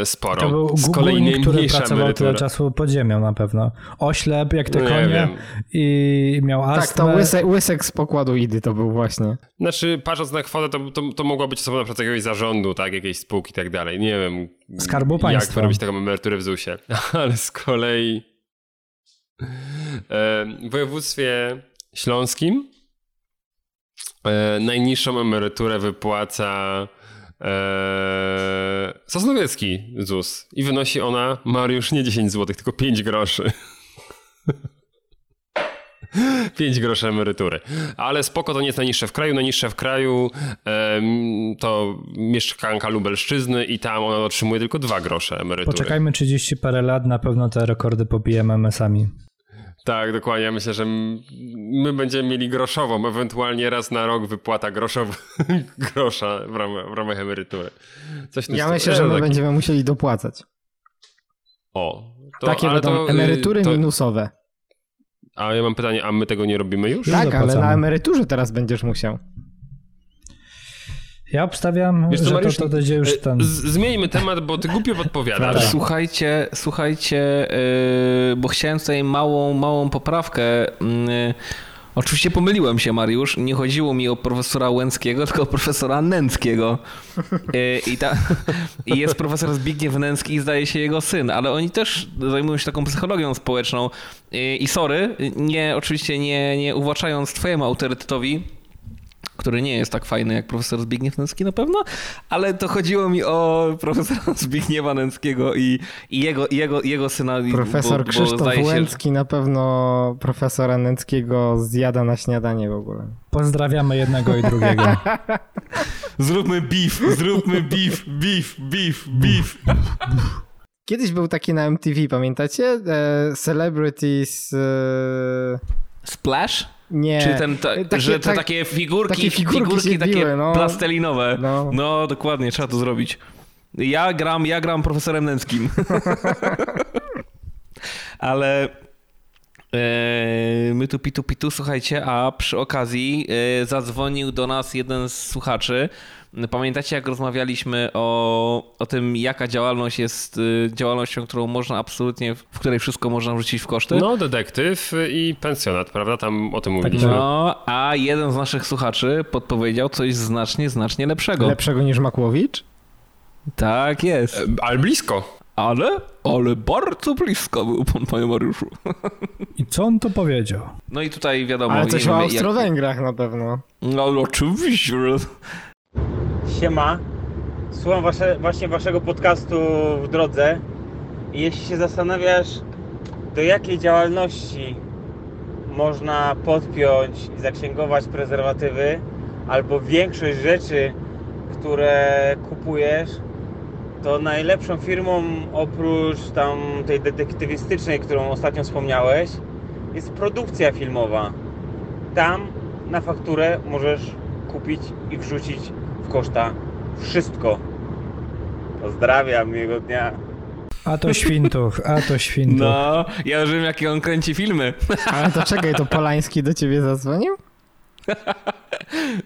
e, sporo. To był Z kolei górnik, który pracował tyle emerytura. czasu pod ziemią na pewno. Oślep jak te No nie konie wiem. i miał astmę. Tak, to łysek, łysek z pokładu Idy to był właśnie. Znaczy, patrząc na kwotę, to, to, to mogła być osoba na przykład jakiegoś zarządu, tak, jakiejś spółki i tak dalej. Nie wiem, Skarbu jak Państwa. wyrobić taką emeryturę w ZUS-ie. Ale z kolei e, w województwie śląskim e, najniższą emeryturę wypłaca e, Sosnowiecki ZUS i wynosi ona, Mariusz, nie 10 zł, tylko 5 groszy. 5 groszy emerytury. Ale spoko, to nie jest najniższe w kraju. Najniższe w kraju to mieszkanka Lubelszczyzny i tam ona otrzymuje tylko 2 grosze emerytury. Poczekajmy 30 parę lat, na pewno te rekordy pobijemy MS-ami. Tak, dokładnie. Ja myślę, że my będziemy mieli groszową, ewentualnie raz na rok wypłata groszowa, grosza w ramach, w ramach emerytury. Coś Ja myślę, że my taki- będziemy musieli dopłacać. O, to, Takie będą to, y, emerytury to, minusowe. A ja mam pytanie, a my tego nie robimy już? Tak, ale na emeryturze teraz będziesz musiał. Ja obstawiam, Wiesz że to, Mariusz, to będzie już y, ten... Zmieńmy temat, bo ty głupio podpowiadasz. Dobra. Słuchajcie, słuchajcie, yy, bo chciałem tutaj małą, małą poprawkę. Yy, oczywiście pomyliłem się, Mariusz. Nie chodziło mi o profesora Łęckiego, tylko o profesora Nęckiego. I, ta, I jest profesor Zbigniew Nęcki i zdaje się jego syn, ale oni też zajmują się taką psychologią społeczną. I sorry, nie, oczywiście nie, nie uwłaczając twojemu autorytetowi, który nie jest tak fajny jak profesor Zbigniew Nęcki na pewno, ale to chodziło mi o profesora Zbigniewa Nęckiego i, i jego, i jego, jego syna. Profesor bo- bo Krzysztof się, Łęcki na pewno profesora Nęckiego zjada na śniadanie w ogóle. Pozdrawiamy jednego i drugiego. Zróbmy beef, zróbmy beef, beef, beef, beef. Kiedyś był taki na MTV, pamiętacie? E, celebrities... E, Splash? Nie. Czy ten, ta, Takie- że te tak- takie figurki, takie figurki figurki, takie biły, no. plastelinowe. No. No. dokładnie, trzeba to zrobić. Ja gram, ja gram profesorem Nęckim. Ale my tu pitu pitu, słuchajcie, a przy okazji e, zadzwonił do nas jeden z słuchaczy. Pamiętacie, jak rozmawialiśmy o, o tym, jaka działalność jest e, działalnością, którą można absolutnie, w której wszystko można wrzucić w koszty? No, detektyw i pensjonat, prawda? Tam o tym mówiliśmy. No, a jeden z naszych słuchaczy podpowiedział coś znacznie, znacznie lepszego. Lepszego niż Makłowicz? Tak jest. E, Ale blisko. Ale, ale bardzo blisko był pan, panie Mariuszu. I co on to powiedział? No i tutaj wiadomo... Ale coś o wiem, jak- Austro-Węgrach na pewno. No ale oczywiście. Siema. Słucham wasze, właśnie waszego podcastu w drodze. I jeśli się zastanawiasz, do jakiej działalności można podpiąć i zaksięgować prezerwatywy, albo większość rzeczy, które kupujesz, to najlepszą firmą oprócz tam tej detektywistycznej, którą ostatnio wspomniałeś, jest produkcja filmowa. Tam na fakturę możesz kupić i wrzucić w koszta wszystko. Pozdrawiam, miłego dnia. A to świntuch, a to świntuch. No, ja już wiem, jakie on kręci filmy. Ale to czekaj, to Polański do ciebie zadzwonił?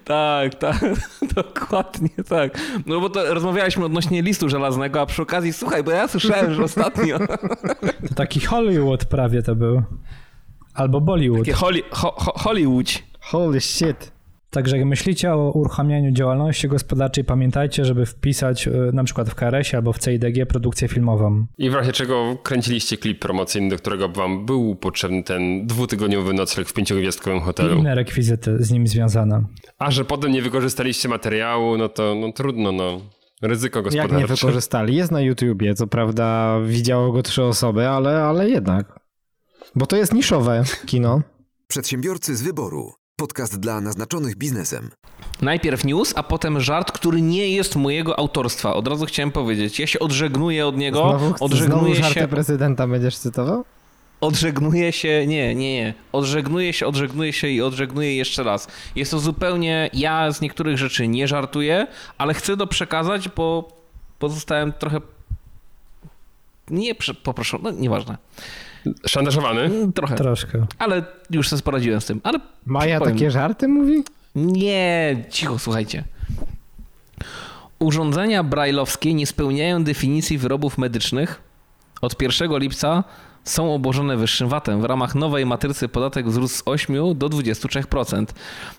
tak, tak, dokładnie tak. No bo to rozmawialiśmy odnośnie listu żelaznego, a przy okazji, słuchaj, bo ja słyszałem, że ostatnio To taki Hollywood prawie to był. Albo Bollywood. takie Holly, ho, ho, Hollywood. Holy shit. Także jak myślicie o uruchamianiu działalności gospodarczej, pamiętajcie, żeby wpisać y, na przykład w KRS albo w CIDG produkcję filmową. I w razie czego kręciliście klip promocyjny, do którego wam był potrzebny ten dwutygodniowy nocleg w pięciogwiazdkowym I hotelu. inne rekwizyty z nim związane. A że potem nie wykorzystaliście materiału, no to no, trudno, no. Ryzyko Jak gospodarcze. nie wykorzystali? Jest na YouTubie, co prawda widziało go trzy osoby, ale, ale jednak. Bo to jest niszowe kino. Przedsiębiorcy z wyboru. Podcast dla naznaczonych biznesem. Najpierw news, a potem żart, który nie jest mojego autorstwa. Od razu chciałem powiedzieć. Ja się odżegnuję od niego. Znowu, znowu odżegnuję żarty się. prezydenta będziesz cytował? Odżegnuję się, nie, nie, nie. Odżegnuję się, odżegnuję się i odżegnuję jeszcze raz. Jest to zupełnie, ja z niektórych rzeczy nie żartuję, ale chcę to przekazać, bo pozostałem trochę nie poproszony, no nieważne. Szantażowany? Mm, Trochę, Troszkę. ale już sobie poradziłem z tym. Ale Maja powiem- takie żarty mówi? Nie, cicho, słuchajcie. Urządzenia brajlowskie nie spełniają definicji wyrobów medycznych. Od 1 lipca są obłożone wyższym VAT-em. W ramach nowej matrycy podatek wzrósł z 8 do 23%.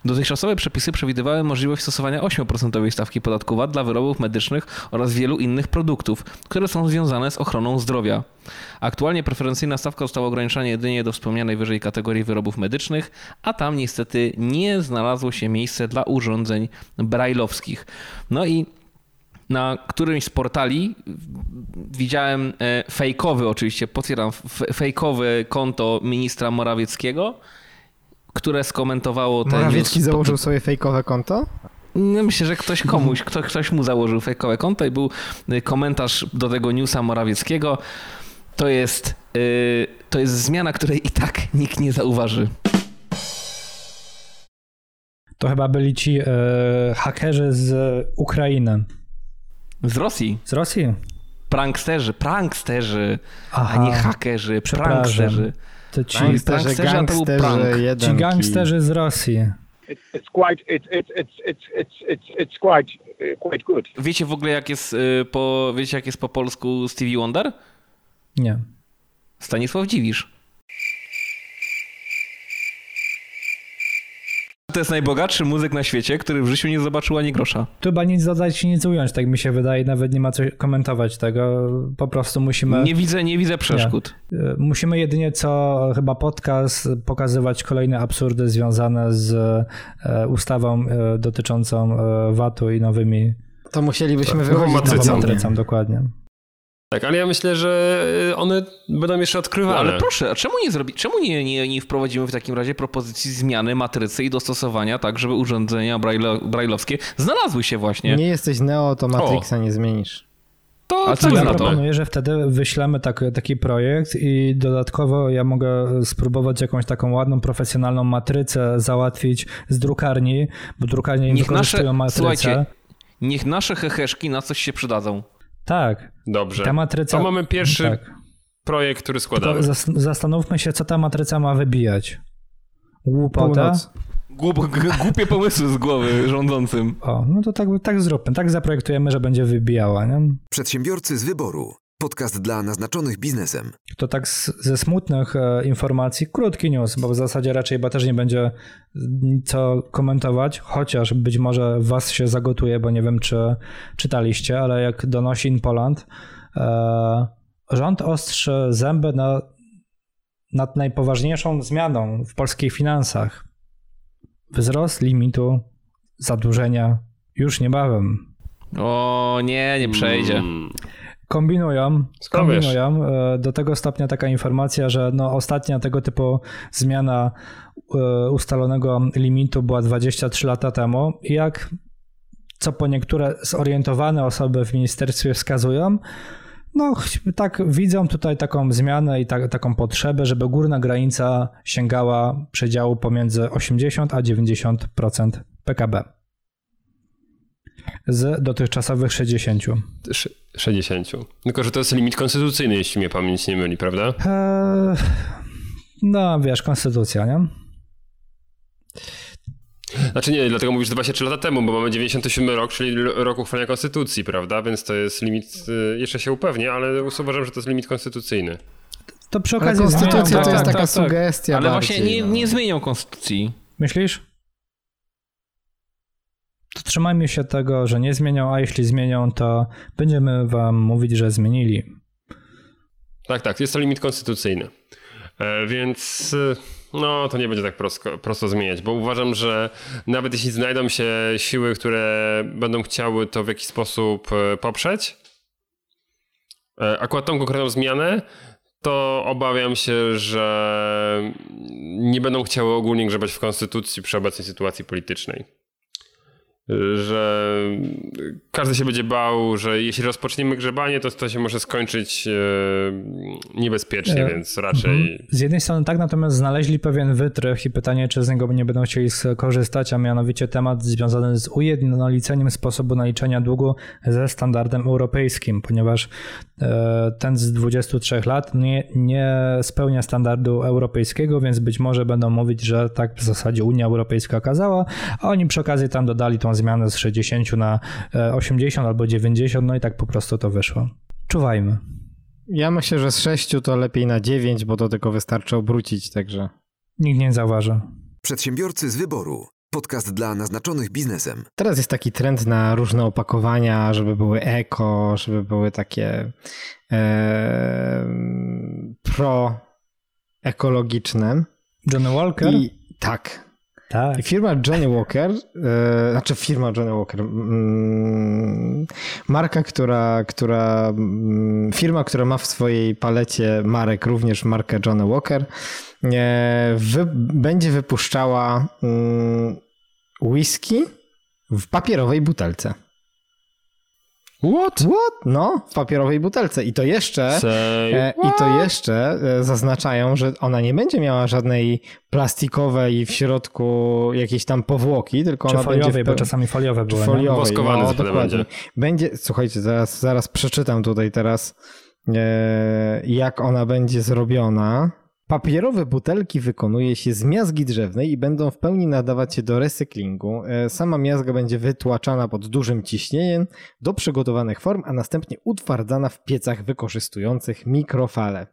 Dotychczasowe przepisy przewidywały możliwość stosowania 8% stawki podatku VAT dla wyrobów medycznych oraz wielu innych produktów, które są związane z ochroną zdrowia. Aktualnie preferencyjna stawka została ograniczona jedynie do wspomnianej wyżej kategorii wyrobów medycznych, a tam niestety nie znalazło się miejsce dla urządzeń brajlowskich. No i na którymś z portali widziałem e, fejkowy, oczywiście, potwierdzam, f- fejkowe konto ministra Morawieckiego, które skomentowało ten Morawiecki news. założył sobie fejkowe konto? No, Myślę, że ktoś komuś, kto, ktoś mu założył fejkowe konto i był y, komentarz do tego newsa Morawieckiego. To jest, y, to jest zmiana, której i tak nikt nie zauważy. To chyba byli ci e, hakerzy z Ukrainy. Z Rosji. Z Rosji? Pranksterzy, pranksterzy, Aha. a nie hakerzy, pranksterzy. To ci, Prank- Gangsterzy, pranksterzy, a to był prank. ci gangsterzy z Rosji. It's, it's quite it's it's it's it's it's it's it's quite quite good. Wiecie w ogóle jak jest y, po, wiecie jak jest po polsku Stevie Wonder? Nie. Stanisław Dziwisz. To jest najbogatszy muzyk na świecie, który w życiu nie zobaczył ani grosza. Tu chyba nic dodać, nic ująć, tak mi się wydaje. Nawet nie ma co komentować tego. Po prostu musimy... Nie widzę, nie widzę przeszkód. E, Musimy jedynie co chyba podcast pokazywać kolejne absurdy związane z e, ustawą e, dotyczącą VAT-u i nowymi To musielibyśmy Tak, wychodzić nową matrycą, dokładnie. Tak, ale ja myślę, że y, one będą jeszcze No, odkrywane. ale proszę, a czemu nie zrobi, czemu nie, nie, nie wprowadzimy w takim razie propozycji zmiany matrycy i dostosowania tak, żeby urządzenia brajlo, brajlowskie znalazły się właśnie? Nie jesteś Neo, to Matrixa nie zmienisz. To A co Ja na to? proponuję, że wtedy wyślemy tak, taki projekt i dodatkowo ja mogę spróbować jakąś taką ładną, profesjonalną matrycę załatwić z drukarni, bo drukarnie nie wykorzystują nasze, matrycę. słuchajcie, niech nasze heheszki na coś się przydadzą. Tak, Dobrze. ta matryca... To mamy pierwszy Tak. projekt, który Tylko składamy. zas- zastanówmy się, co ta matryca ma wybijać. Głupota? Głup, głupie pomysły z głowy rządzącym. O, no to tak, tak zróbmy. Tak zaprojektujemy, że będzie wybijała, nie? Przedsiębiorcy z wyboru. Podcast dla naznaczonych biznesem. To tak z, ze smutnych e, informacji, krótki news, bo w zasadzie raczej chyba też nie będzie co komentować, chociaż być może was się zagotuje, bo nie wiem, czy czytaliście, ale jak donosi InPoland, e, rząd ostrzy zęby na, nad najpoważniejszą zmianą w polskich finansach. Wzrost limitu zadłużenia już niebawem. O nie, nie przejdzie. Mm. Kombinują, kombinują e, do tego stopnia taka informacja, że no ostatnia tego typu zmiana e, ustalonego limitu była 23 lata temu. Jak co po niektóre zorientowane osoby w ministerstwie wskazują, no tak widzą tutaj taką zmianę i ta, taką potrzebę, żeby górna granica sięgała przedziału pomiędzy 80 a 90% PKB z dotychczasowych 60. Sz- 60. Tylko, że to jest limit konstytucyjny, jeśli mnie pamięć nie myli, prawda? Eee, no, wiesz, konstytucja, nie? Znaczy nie, dlatego mówisz 23 lata temu, bo mamy 97 rok, czyli rok uchwalenia konstytucji, prawda? Więc to jest limit, y, jeszcze się upewnię, ale uważam, że to jest limit konstytucyjny. To przy Ale okazji konstytucja zmienią, to jest tak, taka tak, tak. sugestia Ale bardziej, właśnie nie, no. nie zmienią konstytucji. Myślisz? To trzymajmy się tego, że nie zmienią, a jeśli zmienią, to będziemy wam mówić, że zmienili. Tak, tak, jest to limit konstytucyjny. E, Więc y, no, to nie będzie tak prosto, prosto zmieniać, bo uważam, że nawet jeśli znajdą się siły, które będą chciały to w jakiś sposób e, poprzeć, e, akurat tą konkretną zmianę, to obawiam się, że nie będą chciały ogólnie grzebać w konstytucji przy obecnej sytuacji politycznej że każdy się będzie bał, że jeśli rozpoczniemy grzebanie, to to się może skończyć e, niebezpiecznie, E, więc raczej... Z jednej strony tak, natomiast znaleźli pewien wytrych i pytanie, czy z niego nie będą chcieli skorzystać, a mianowicie temat związany z ujednoliceniem sposobu naliczenia długu ze standardem europejskim, ponieważ e, ten z 23 lat nie, nie spełnia standardu europejskiego, więc być może będą mówić, że tak w zasadzie Unia Europejska kazała, a oni przy okazji tam dodali tą zmianę z 60 na e, 80 albo 90, no i tak po prostu to wyszło. Czuwajmy. Ja myślę, że z 6 to lepiej na 9, bo to tylko wystarczy obrócić, także. Nikt nie zauważy. Przedsiębiorcy z wyboru. Podcast dla naznaczonych biznesem. Teraz jest taki trend na różne opakowania, żeby były eko, żeby były takie e, pro-ekologiczne. Johnny Walker? I tak. Tak. I firma Johnny Walker, e, znaczy firma Johnny Walker, mm, marka, która, która, mm, firma, która ma w swojej palecie marek również markę Johnny Walker, e, wy, będzie wypuszczała mm, whisky w papierowej butelce. What? What? No, w papierowej butelce. I to jeszcze, e, i to jeszcze e, zaznaczają, że ona nie będzie miała żadnej plastikowej w środku jakiejś tam powłoki, tylko Czy ona będzie foliowej, bo pe- czasami foliowe czy były. foliowej. Woskowany no, dokładnie. będzie. Będzie, słuchajcie, zaraz, zaraz przeczytam tutaj teraz, e, jak ona będzie zrobiona. Papierowe butelki wykonuje się z miazgi drzewnej i będą w pełni nadawać się do recyklingu. E, Sama miazga będzie wytłaczana pod dużym ciśnieniem do przygotowanych form, a następnie utwardzana w piecach wykorzystujących mikrofale.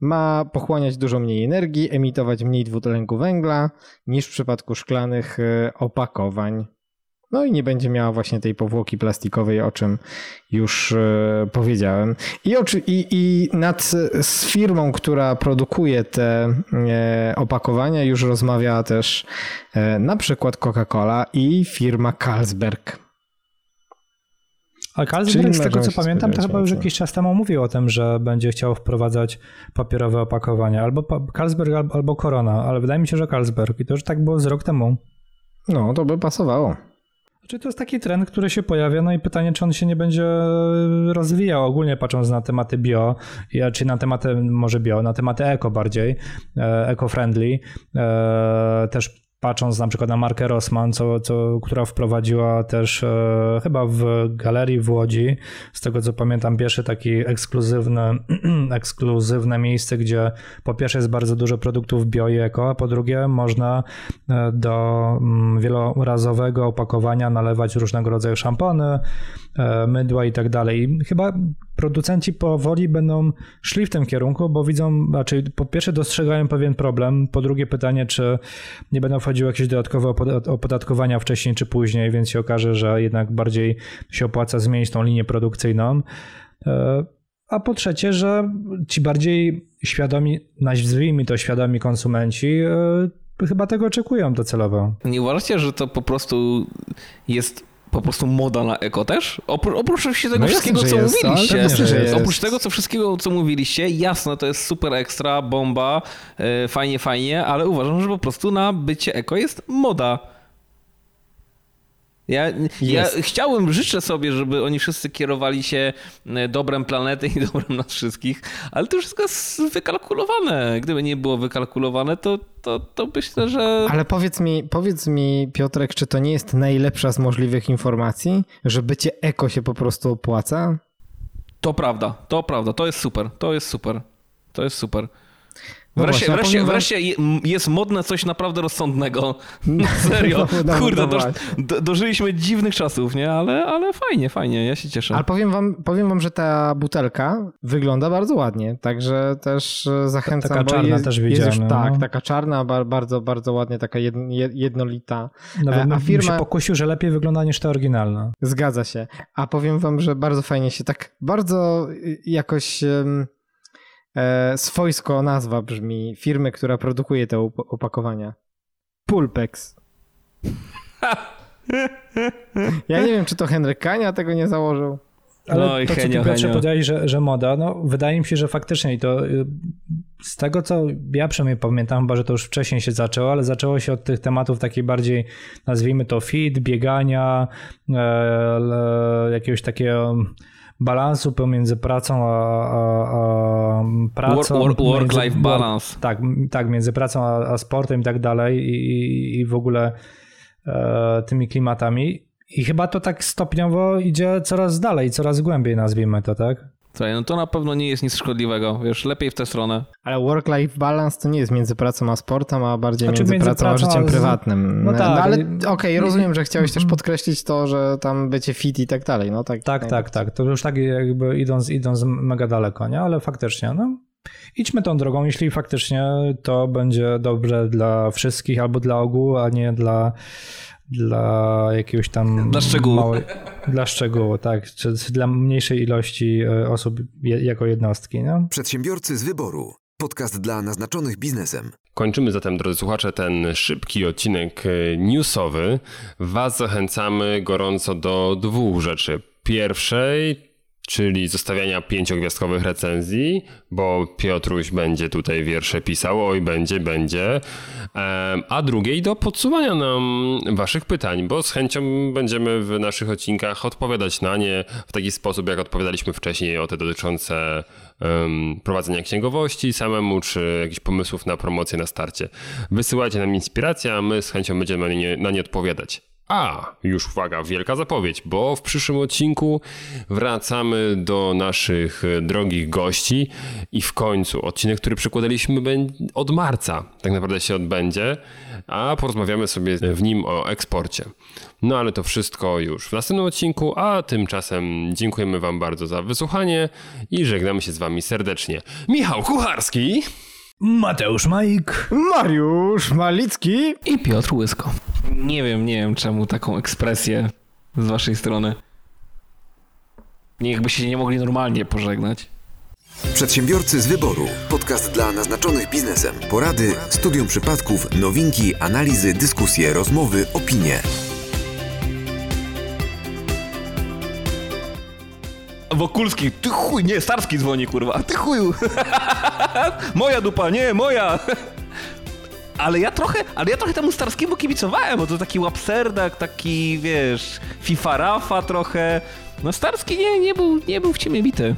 Ma pochłaniać dużo mniej energii, emitować mniej dwutlenku węgla niż w przypadku szklanych e, opakowań. No i nie będzie miała właśnie tej powłoki plastikowej, o czym już e, powiedziałem. I, oczy, i, i nad z firmą, która produkuje te e, opakowania, już rozmawiała też e, na przykład Coca-Cola i firma Carlsberg. A Czyli Carlsberg, z tego co pamiętam, to chyba już jakiś czas temu mówił o tym, że będzie chciał wprowadzać papierowe opakowania. Albo pa- Carlsberg, al- albo Corona, ale wydaje mi się, że Carlsberg. I to już tak było z rok temu. No, to by pasowało. Czy to jest taki trend, który się pojawia, no i pytanie, czy on się nie będzie rozwijał? Ogólnie patrząc na tematy bio, czy na tematy, może bio, na tematy eko bardziej, e, eco-friendly, e, też patrząc na przykład na markę Rossmann, co, co, która wprowadziła też e, chyba w galerii w Łodzi, z tego co pamiętam, pierwszy taki ekskluzywny, ekskluzywne miejsce, gdzie po pierwsze jest bardzo dużo produktów bio i eko, a po drugie można e, do mm, wielorazowego opakowania nalewać różnego rodzaju szampony, e, mydła i tak dalej. Chyba producenci powoli będą szli w tym kierunku, bo widzą, znaczy po pierwsze dostrzegają pewien problem, po drugie pytanie, czy nie będą wchodziły jakieś dodatkowe opod- opodatkowania wcześniej czy później, więc się okaże, że jednak bardziej się opłaca zmienić tą linię produkcyjną. E, A po trzecie, że ci bardziej świadomi, nazwijmy to świadomi konsumenci, e, chyba tego oczekują docelowo. Nie uważacie, że to po prostu jest po prostu moda na eko też? Opró- oprócz tego No wszystkiego, co jest, mówiliście. jest. Oprócz tego, co wszystkiego, co mówiliście, jasne, to jest super ekstra, bomba, e, fajnie, fajnie, ale uważam, że po prostu na bycie eko jest moda. Ja, ja Jest. chciałem, życzę sobie, żeby oni wszyscy kierowali się e, dobrem planety i dobrem nas wszystkich, ale to wszystko jest wykalkulowane. Gdyby nie było wykalkulowane, to, to, to myślę, że... Ale powiedz mi, powiedz mi, Piotrek, czy to nie jest najlepsza z możliwych informacji, że bycie eko się po prostu opłaca? To prawda, to prawda, to jest super, to jest super, to jest super. No Wreszcie, właśnie, wreszcie, powiem wreszcie jest modne coś naprawdę rozsądnego. Na serio. No, no, no, Kurde, no do, dożyliśmy dziwnych czasów, nie? Ale, ale fajnie, fajnie, ja się cieszę. Ale powiem wam, powiem wam, że ta butelka wygląda bardzo ładnie, także też e, zachęcam. Taka bo czarna jest, też widziałem, Już, no. Tak, taka czarna, ba- bardzo, bardzo ładnie, taka jedn- je- jednolita. Nawet E, a firma- się pokusił, że lepiej wygląda niż ta oryginalna. Zgadza się. A powiem wam, że bardzo fajnie się tak, bardzo y, jakoś e, swojsko nazwa brzmi firmy, która produkuje te op- opakowania. Pulpex. Ja nie wiem, czy to Henryk Kania tego nie założył. Ale No i to, co Henio, ty Piotrze powiedziałeś, że, że moda, no wydaje mi się, że faktycznie i to y, z tego, co ja przynajmniej pamiętam, chyba, że to już wcześniej się zaczęło, ale zaczęło się od tych tematów takiej bardziej, nazwijmy to fit, biegania, e, e, jakiegoś takiego balansu pomiędzy pracą a, a, a pracą. Work- work- work-life między- balance. Tak, tak, między pracą a, a sportem i tak dalej i, i, i w ogóle e, tymi klimatami. I chyba to tak stopniowo idzie coraz dalej, coraz głębiej, nazwijmy to, tak? Słuchaj, no to na pewno nie jest nic szkodliwego, wiesz, lepiej w tę stronę. Ale work-life balance to nie jest między pracą a sportem, a bardziej Znaczy między, między pracą, a pracą a życiem z- prywatnym. no tak, ale ale- okej, rozumiem, że chciałeś też podkreślić to, że tam bycie fit i tak dalej. No tak, Tak, tak, tak. To już tak jakby idąc, idąc mega daleko, nie? Ale faktycznie, no. Idźmy tą drogą, jeśli faktycznie to będzie dobre dla wszystkich albo dla ogółu, a nie dla, dla jakiegoś tam... Dla szczegółu. Małej, dla szczegółu, tak. Czy, dla mniejszej ilości e, osób je, jako jednostki, no. Przedsiębiorcy z wyboru. Podcast dla naznaczonych biznesem. Kończymy zatem, drodzy słuchacze, ten szybki odcinek e, newsowy. Was zachęcamy gorąco do dwóch rzeczy. Pierwszej, czyli zostawiania pięciogwiazdkowych recenzji, bo Piotruś będzie tutaj wiersze pisał, oj będzie, będzie. A drugiej do podsuwania nam waszych pytań, bo z chęcią będziemy w naszych odcinkach odpowiadać na nie w taki sposób, jak odpowiadaliśmy wcześniej o te dotyczące em, prowadzenia księgowości samemu, czy jakichś pomysłów na promocję na starcie. Wysyłajcie nam inspirację, a my z chęcią będziemy na nie, na nie odpowiadać. A, już uwaga, wielka zapowiedź, bo w przyszłym odcinku wracamy do naszych e, drogich gości i w końcu odcinek, który przykładaliśmy bę- od marca, tak naprawdę się odbędzie, a porozmawiamy sobie w nim o eksporcie. No ale to wszystko już w następnym odcinku, a tymczasem dziękujemy Wam bardzo za wysłuchanie i żegnamy się z Wami serdecznie. Michał Kucharski! Mateusz Majk. Mariusz Malicki. I Piotr Łysko. Nie wiem, nie wiem czemu taką ekspresję z waszej strony. Niechby się nie mogli normalnie pożegnać. Przedsiębiorcy z wyboru. Podcast dla naznaczonych biznesem. Porady, studium przypadków, nowinki, analizy, dyskusje, rozmowy, opinie. Wokulski, ty chuj, nie, Starski dzwoni, kurwa, ty chuju. moja dupa, nie, moja. Ale ja trochę, ale ja trochę temu Starskiemu kibicowałem, bo to taki łapserdak, taki, wiesz, FIFA Rafa trochę. No Starski nie, nie był, nie był w ciemię bity.